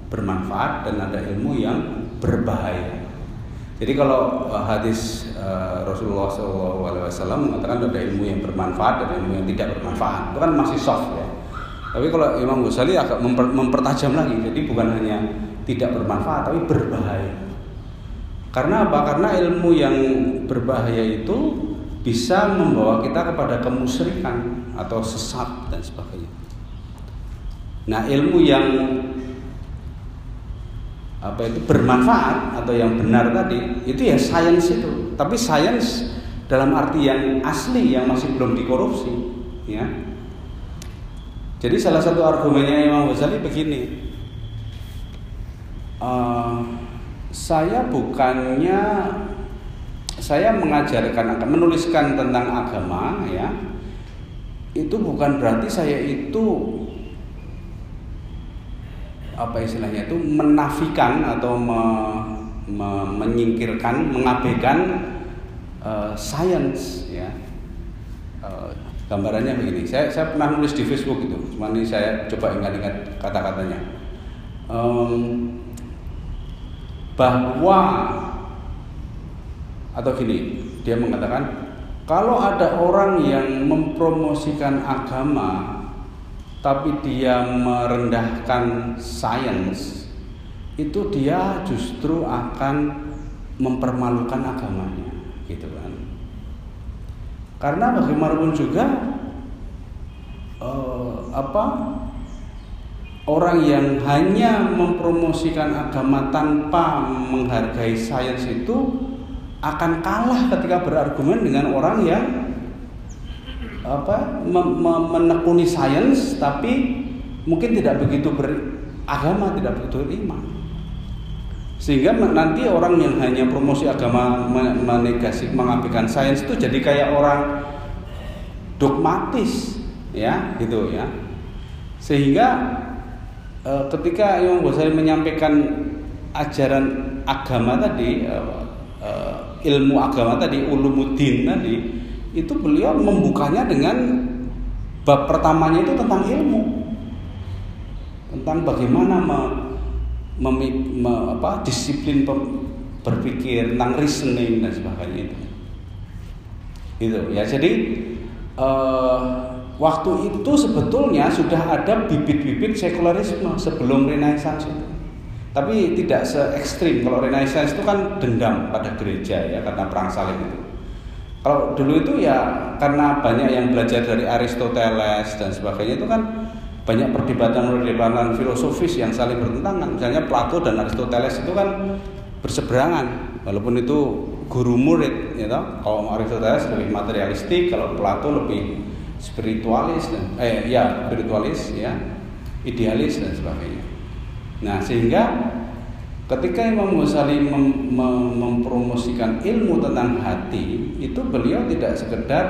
bermanfaat dan ada ilmu yang berbahaya. Jadi kalau uh, hadis uh, Rasulullah SAW mengatakan ada ilmu yang bermanfaat dan ilmu yang tidak bermanfaat, itu kan masih soft ya. Tapi kalau Imam Ghazali agak memper, mempertajam lagi, jadi bukan hanya tidak bermanfaat, tapi berbahaya. Karena apa? Karena ilmu yang berbahaya itu bisa membawa kita kepada kemusyrikan atau sesat dan sebagainya. Nah, ilmu yang apa itu bermanfaat atau yang benar tadi itu ya sains itu. Tapi sains dalam arti yang asli yang masih belum dikorupsi ya. Jadi salah satu argumennya Imam Ghazali begini uh, saya bukannya saya mengajarkan menuliskan tentang agama ya itu bukan berarti saya itu apa istilahnya itu menafikan atau me, me, menyingkirkan, mengabaikan uh, sains ya. Uh, gambarannya begini, saya saya pernah nulis di Facebook itu, cuma ini saya coba ingat-ingat kata-katanya. Um, bahwa atau gini, dia mengatakan kalau ada orang yang mempromosikan agama tapi dia merendahkan sains, itu dia justru akan mempermalukan agamanya, gitu kan? Karena bagaimanapun juga eh, apa orang yang hanya mempromosikan agama tanpa menghargai sains itu akan kalah ketika berargumen dengan orang yang apa menekuni sains tapi mungkin tidak begitu beragama tidak begitu beriman. Sehingga nanti orang yang hanya promosi agama menegasi mengabaikan sains itu jadi kayak orang dogmatis ya gitu ya. Sehingga e, ketika Imam Ghazali menyampaikan ajaran agama tadi e, e, ilmu agama tadi ulumuddin tadi itu beliau membukanya dengan bab pertamanya itu tentang ilmu. Tentang bagaimana mem, me, apa, disiplin pem, berpikir tentang reasoning dan sebagainya itu. Itu ya jadi uh, waktu itu sebetulnya sudah ada bibit-bibit sekularisme sebelum renaissance itu. Tapi tidak se ekstrim kalau renaissance itu kan dendam pada gereja ya karena perang salib itu kalau dulu itu ya karena banyak yang belajar dari Aristoteles dan sebagainya itu kan banyak perdebatan-perdebatan filosofis yang saling bertentangan. Misalnya Plato dan Aristoteles itu kan berseberangan, walaupun itu guru murid, ya toh. Kalau Aristoteles lebih materialistik, kalau Plato lebih spiritualis dan eh ya spiritualis ya, idealis dan sebagainya. Nah sehingga ketika Imam Ghazali mem mem mempromosikan ilmu tentang hati, itu beliau tidak sekedar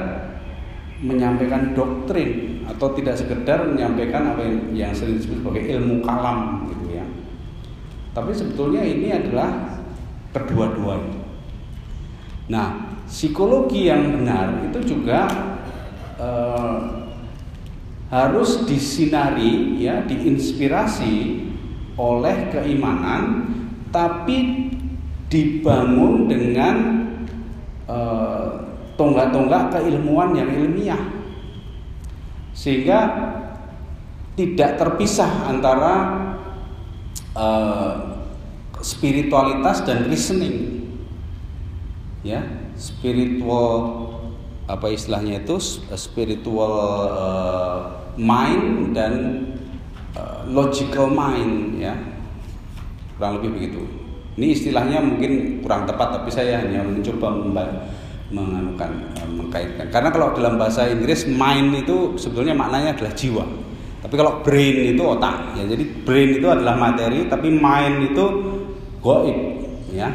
menyampaikan doktrin atau tidak sekedar menyampaikan apa yang, yang sering disebut sebagai ilmu kalam gitu ya. Tapi sebetulnya ini adalah kedua-duanya. Nah, psikologi yang benar itu juga eh, harus disinari ya, diinspirasi oleh keimanan tapi dibangun dengan eh, tonggak-tonggak keilmuan yang ilmiah. Sehingga tidak terpisah antara uh, spiritualitas dan reasoning. Ya spiritual apa istilahnya itu spiritual uh, mind dan uh, logical mind ya kurang lebih begitu ini istilahnya mungkin kurang tepat tapi saya hanya mencoba menganukan eh, mengkaitkan. Karena kalau dalam bahasa Inggris mind itu sebetulnya maknanya adalah jiwa. Tapi kalau brain itu otak ya. Jadi brain itu adalah materi tapi mind itu goib ya.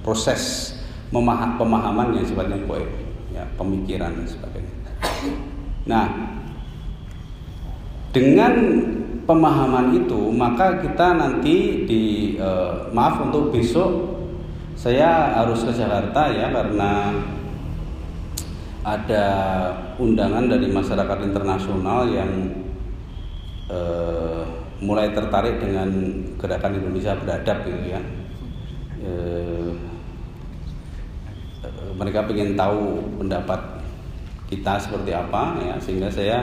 Proses pemahaman yang sifatnya goib ya, pemikiran dan sebagainya. Nah, dengan pemahaman itu maka kita nanti di eh, maaf untuk besok saya harus ke Jakarta ya karena ada undangan dari masyarakat internasional yang eh, mulai tertarik dengan gerakan Indonesia beradab gitu ya. Eh, mereka ingin tahu pendapat kita seperti apa ya sehingga saya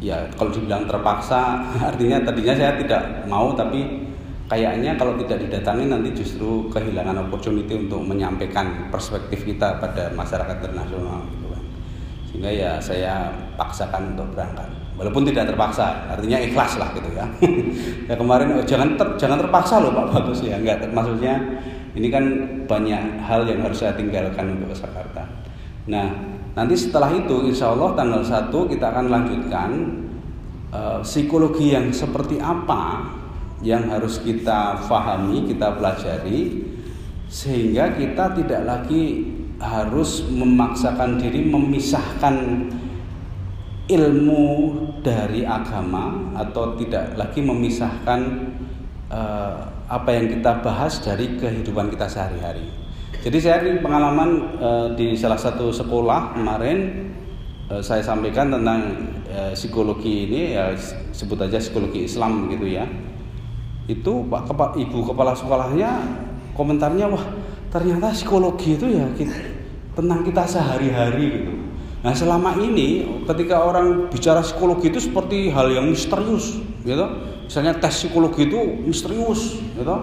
ya kalau dibilang terpaksa artinya tadinya saya tidak mau tapi kayaknya kalau tidak didatangi nanti justru kehilangan opportunity untuk menyampaikan perspektif kita pada masyarakat internasional gitu kan. Sehingga ya saya paksakan untuk berangkat. Walaupun tidak terpaksa, artinya ikhlas lah gitu ya. ya kemarin oh, jangan ter, jangan terpaksa loh Pak Bagus ya, enggak maksudnya ini kan banyak hal yang harus saya tinggalkan untuk Jakarta. Nah, nanti setelah itu insya Allah tanggal 1 kita akan lanjutkan uh, psikologi yang seperti apa yang harus kita fahami, kita pelajari sehingga kita tidak lagi harus memaksakan diri memisahkan ilmu dari agama atau tidak lagi memisahkan uh, apa yang kita bahas dari kehidupan kita sehari-hari. Jadi saya ini pengalaman uh, di salah satu sekolah kemarin uh, saya sampaikan tentang uh, psikologi ini ya sebut aja psikologi Islam gitu ya itu pak kepala, ibu kepala sekolahnya komentarnya wah ternyata psikologi itu ya kita, tentang kita sehari-hari gitu. Nah selama ini ketika orang bicara psikologi itu seperti hal yang misterius, gitu. Misalnya tes psikologi itu misterius, gitu.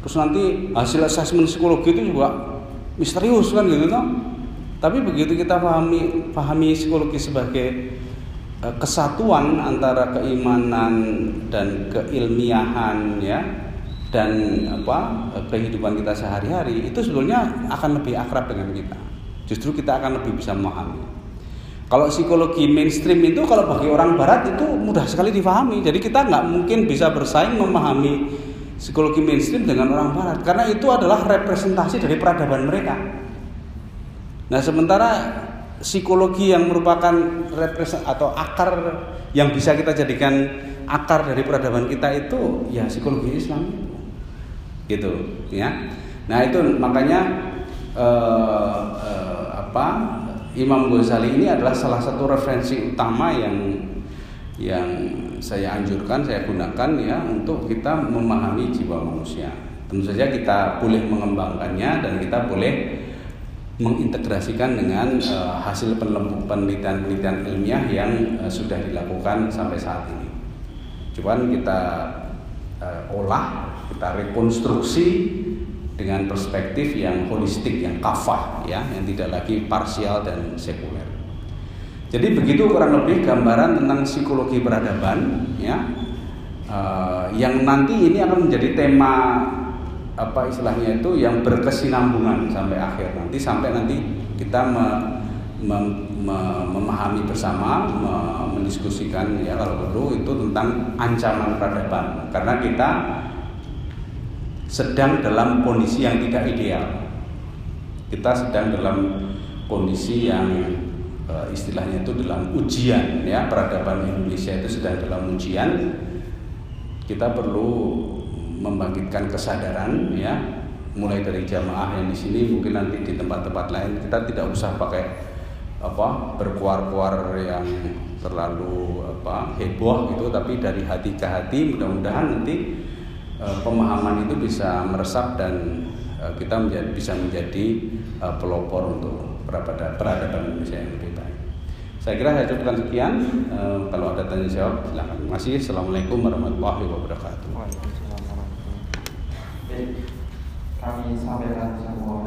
Terus nanti hasil asesmen psikologi itu juga misterius kan gitu, gitu. Tapi begitu kita pahami pahami psikologi sebagai Eh, kesatuan antara keimanan dan keilmiahan ya dan apa eh, kehidupan kita sehari-hari itu sebetulnya akan lebih akrab dengan kita. Justru kita akan lebih bisa memahami. Kalau psikologi mainstream itu kalau bagi orang barat itu mudah sekali difahami. Jadi kita nggak mungkin bisa bersaing memahami psikologi mainstream dengan orang barat. Karena itu adalah representasi dari peradaban mereka. Nah, sementara psikologi yang merupakan represent atau akar yang bisa kita jadikan akar dari peradaban kita itu ya psikologi Islam. Gitu ya. Nah itu makanya eh, eh, apa Imam Ghazali ini adalah salah satu referensi utama yang yang saya anjurkan saya gunakan ya untuk kita memahami jiwa manusia tentu saja kita boleh mengembangkannya dan kita boleh mengintegrasikan dengan uh, hasil penelitian-penelitian ilmiah yang uh, sudah dilakukan sampai saat ini. Cuman kita uh, olah, kita rekonstruksi dengan perspektif yang holistik, yang kafah, ya, yang tidak lagi parsial dan sekuler. Jadi begitu kurang lebih gambaran tentang psikologi peradaban, ya, uh, yang nanti ini akan menjadi tema apa istilahnya itu yang berkesinambungan sampai akhir. Nanti sampai nanti kita me, me, me, memahami bersama me, mendiskusikan ya kalau perlu itu tentang ancaman peradaban. Karena kita sedang dalam kondisi yang tidak ideal. Kita sedang dalam kondisi yang istilahnya itu dalam ujian ya peradaban Indonesia itu sedang dalam ujian kita perlu membangkitkan kesadaran ya mulai dari jamaah yang di sini mungkin nanti di tempat-tempat lain kita tidak usah pakai apa berkuar-kuar yang terlalu apa heboh gitu tapi dari hati ke hati mudah-mudahan nanti e, pemahaman itu bisa meresap dan e, kita menjadi, bisa menjadi e, pelopor untuk peradaban, Indonesia yang lebih. Saya kira saya cukupkan sekian. E, kalau ada tanya jawab silakan. Masih. Assalamualaikum warahmatullahi wabarakatuh kami sampaikan semua